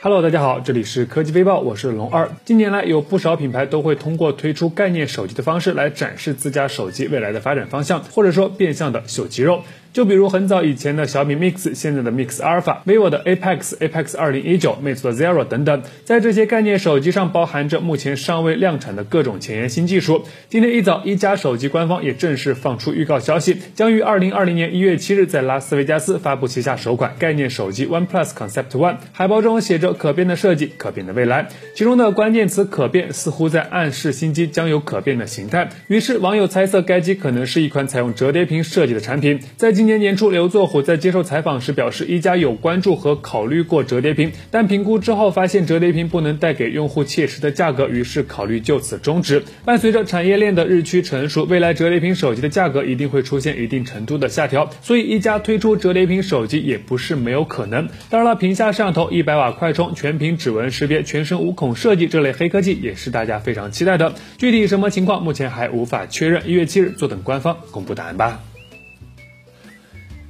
Hello，大家好，这里是科技飞报，我是龙二。近年来，有不少品牌都会通过推出概念手机的方式来展示自家手机未来的发展方向，或者说变相的秀肌肉。就比如很早以前的小米 Mix，现在的 Mix Alpha，vivo 的 Apex、Apex 2019，魅族的 Zero 等等，在这些概念手机上包含着目前尚未量产的各种前沿新技术。今天一早，一加手机官方也正式放出预告消息，将于2020年1月7日在拉斯维加斯发布旗下首款概念手机 OnePlus Concept One。海报中写着“可变的设计，可变的未来”，其中的关键词“可变”似乎在暗示新机将有可变的形态。于是网友猜测该机可能是一款采用折叠屏设计的产品。在今年年初，刘作虎在接受采访时表示，一加有关注和考虑过折叠屏，但评估之后发现折叠屏不能带给用户切实的价格，于是考虑就此终止。伴随着产业链的日趋成熟，未来折叠屏手机的价格一定会出现一定程度的下调，所以一加推出折叠屏手机也不是没有可能。当然了，屏下摄像头、一百瓦快充、全屏指纹识别、全身无孔设计这类黑科技也是大家非常期待的。具体什么情况，目前还无法确认。一月七日，坐等官方公布答案吧。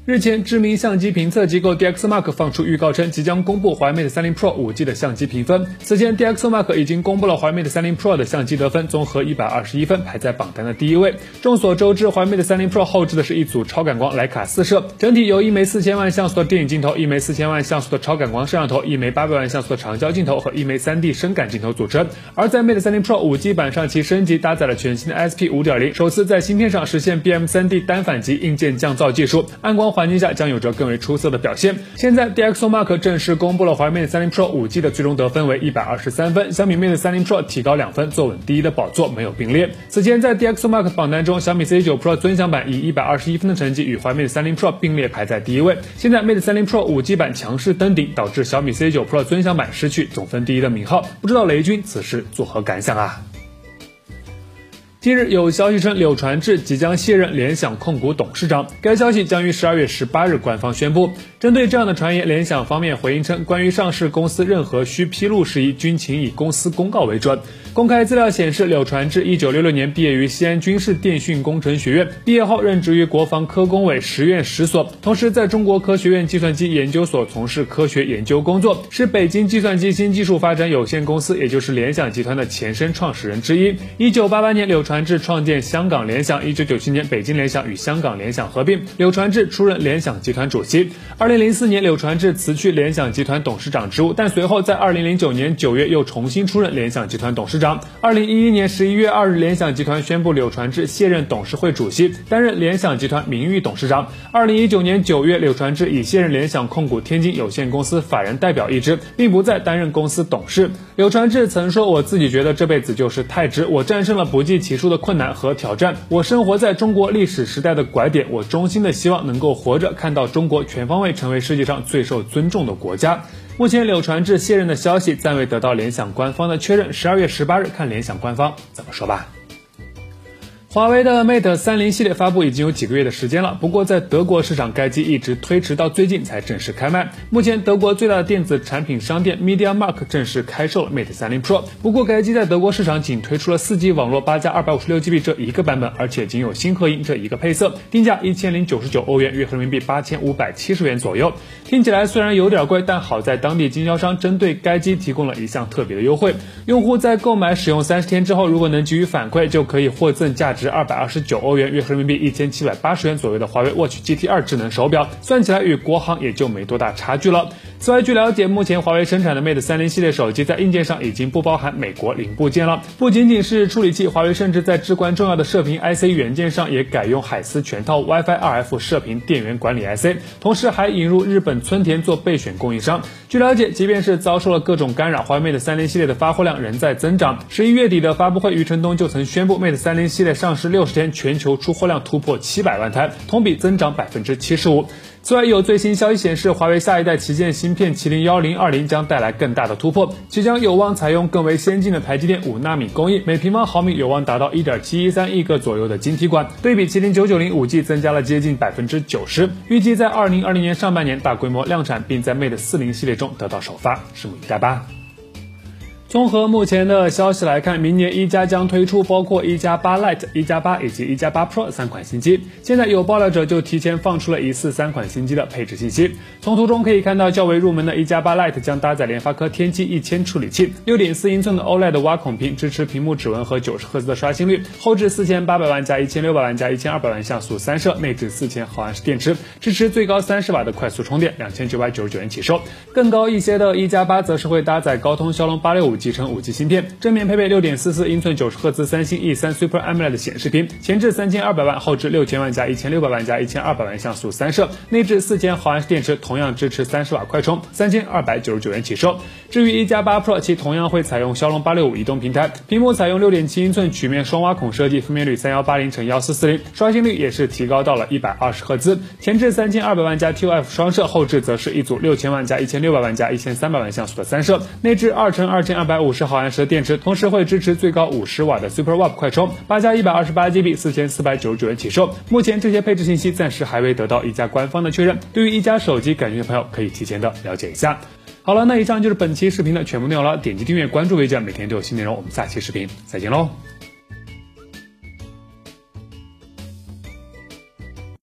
日前，知名相机评测机构 DxMark 放出预告称，即将公布华为 Mate 30 Pro 5G 的相机评分。此前，DxMark 已经公布了华为 Mate 30 Pro 的相机得分，综合一百二十一分，排在榜单的第一位。众所周知，华为 Mate 30 Pro 后置的是一组超感光徕卡四摄，整体由一枚四千万像素的电影镜头、一枚四千万像素的超感光摄像头、一枚八百万像素的长焦镜头和一枚 3D 深感镜头组成。而在 Mate 30 Pro 5G 版上，其升级搭载了全新的 SP 5.0，首次在芯片上实现 BM3D 单反级硬件降噪技术，暗光环境下将有着。更为出色的表现。现在，DxOMark 正式公布了华为 Mate 30 Pro 5G 的最终得分为一百二十三分，小米 Mate 30 Pro 提高两分，坐稳第一的宝座没有并列。此前在 DxOMark 榜单中，小米 C9 Pro 尊享版以一百二十一分的成绩与华为 Mate 30 Pro 并列排在第一位。现在 Mate 30 Pro 5G 版强势登顶，导致小米 C9 Pro 尊享版失去总分第一的名号。不知道雷军此时作何感想啊？近日有消息称，柳传志即将卸任联想控股董事长。该消息将于十二月十八日官方宣布。针对这样的传言，联想方面回应称，关于上市公司任何需披露事宜，均请以公司公告为准。公开资料显示，柳传志一九六六年毕业于西安军事电讯工程学院，毕业后任职于国防科工委实验室所，同时在中国科学院计算机研究所从事科学研究工作，是北京计算机新技术发展有限公司，也就是联想集团的前身创始人之一。一九八八年，柳传志创建香港联想，一九九七年北京联想与香港联想合并，柳传志出任联想集团主席。二零零四年，柳传志辞去联想集团董事长职务，但随后在二零零九年九月又重新出任联想集团董事长。二零一一年十一月二日，联想集团宣布柳传志卸任董事会主席，担任联想集团名誉董事长。二零一九年九月，柳传志已卸任联想控股天津有限公司法人代表一职，并不再担任公司董事。柳传志曾说：“我自己觉得这辈子就是太值，我战胜了不计其数的困难和挑战，我生活在中国历史时代的拐点，我衷心的希望能够活着看到中国全方位成为世界上最受尊重的国家。”目前柳传志卸任的消息暂未得到联想官方的确认，十二月十八日看联想官方怎么说吧。华为的 Mate 三零系列发布已经有几个月的时间了，不过在德国市场，该机一直推迟到最近才正式开卖。目前，德国最大的电子产品商店 MediaMark 正式开售了 Mate 三零 Pro，不过该机在德国市场仅推出了四 G 网络、八加二百五十六 GB 这一个版本，而且仅有新合音这一个配色，定价一千零九十九欧元，约合人民币八千五百七十元左右。听起来虽然有点贵，但好在当地经销商针对该机提供了一项特别的优惠，用户在购买使用三十天之后，如果能给予反馈，就可以获赠价值二百二十九欧元，约合人民币一千七百八十元左右的华为 Watch GT 二智能手表，算起来与国行也就没多大差距了。此外，据了解，目前华为生产的 Mate 三零系列手机在硬件上已经不包含美国零部件了，不仅仅是处理器，华为甚至在至关重要的射频 IC 元件上也改用海思全套 WiFi 2F 射频电源管理 IC，同时还引入日本村田做备选供应商。据了解，即便是遭受了各种干扰，华为 Mate 三零系列的发货量仍在增长。十一月底的发布会，余承东就曾宣布，Mate 三零系列上市六十天，全球出货量突破七百万台，同比增长百分之七十五。此外，有最新消息显示，华为下一代旗舰芯片麒麟幺零二零将带来更大的突破，其将有望采用更为先进的台积电五纳米工艺，每平方毫米有望达到一点七一三亿个左右的晶体管，对比麒麟九九零五 G 增加了接近百分之九十。预计在二零二零年上半年大规模量产，并在 Mate 四零系列中得到首发，拭目以待吧。综合目前的消息来看，明年一加将推出包括一加八 Lite、一加八以及一加八 Pro 三款新机。现在有爆料者就提前放出了疑似三款新机的配置信息。从图中可以看到，较为入门的一加八 Lite 将搭载联发科天玑一千处理器，六点四英寸的 OLED 挖孔屏，支持屏幕指纹和九十赫兹的刷新率，后置四千八百万加一千六百万加一千二百万像素三摄，内置四千毫安时电池，支持最高三十瓦的快速充电，两千九百九十九元起售。更高一些的一加八则是会搭载高通骁龙八六五集成五 G 芯片。正面配备六点四四英寸九十赫兹三星 E 三 Super AMOLED 显示屏，前置三千二百万，后置六千万加一千六百万加一千二百万像素三摄，内置四千毫安时电池，同样支持三十瓦快充，三千二百九十九元起售。至于一加八 Pro，其同样会采用骁龙八六五移动平台，屏幕采用六点七英寸曲面双挖孔设计，分辨率三幺八零乘幺四四零，刷新率也是提高到了一百二十赫兹，前置三千二百万加 ToF 双摄，后置则是一组六千万加一千六百万加一千三百万像素的三摄，内置二乘二千二百五十毫安时的。电池同时会支持最高五十瓦的 Super w a p 快充，八加一百二十八 GB，四千四百九十九元起售。目前这些配置信息暂时还未得到一加官方的确认，对于一加手机感兴趣的朋友可以提前的了解一下。好了，那以上就是本期视频的全部内容了，点击订阅关注为佳，每天都有新内容。我们下期视频再见喽。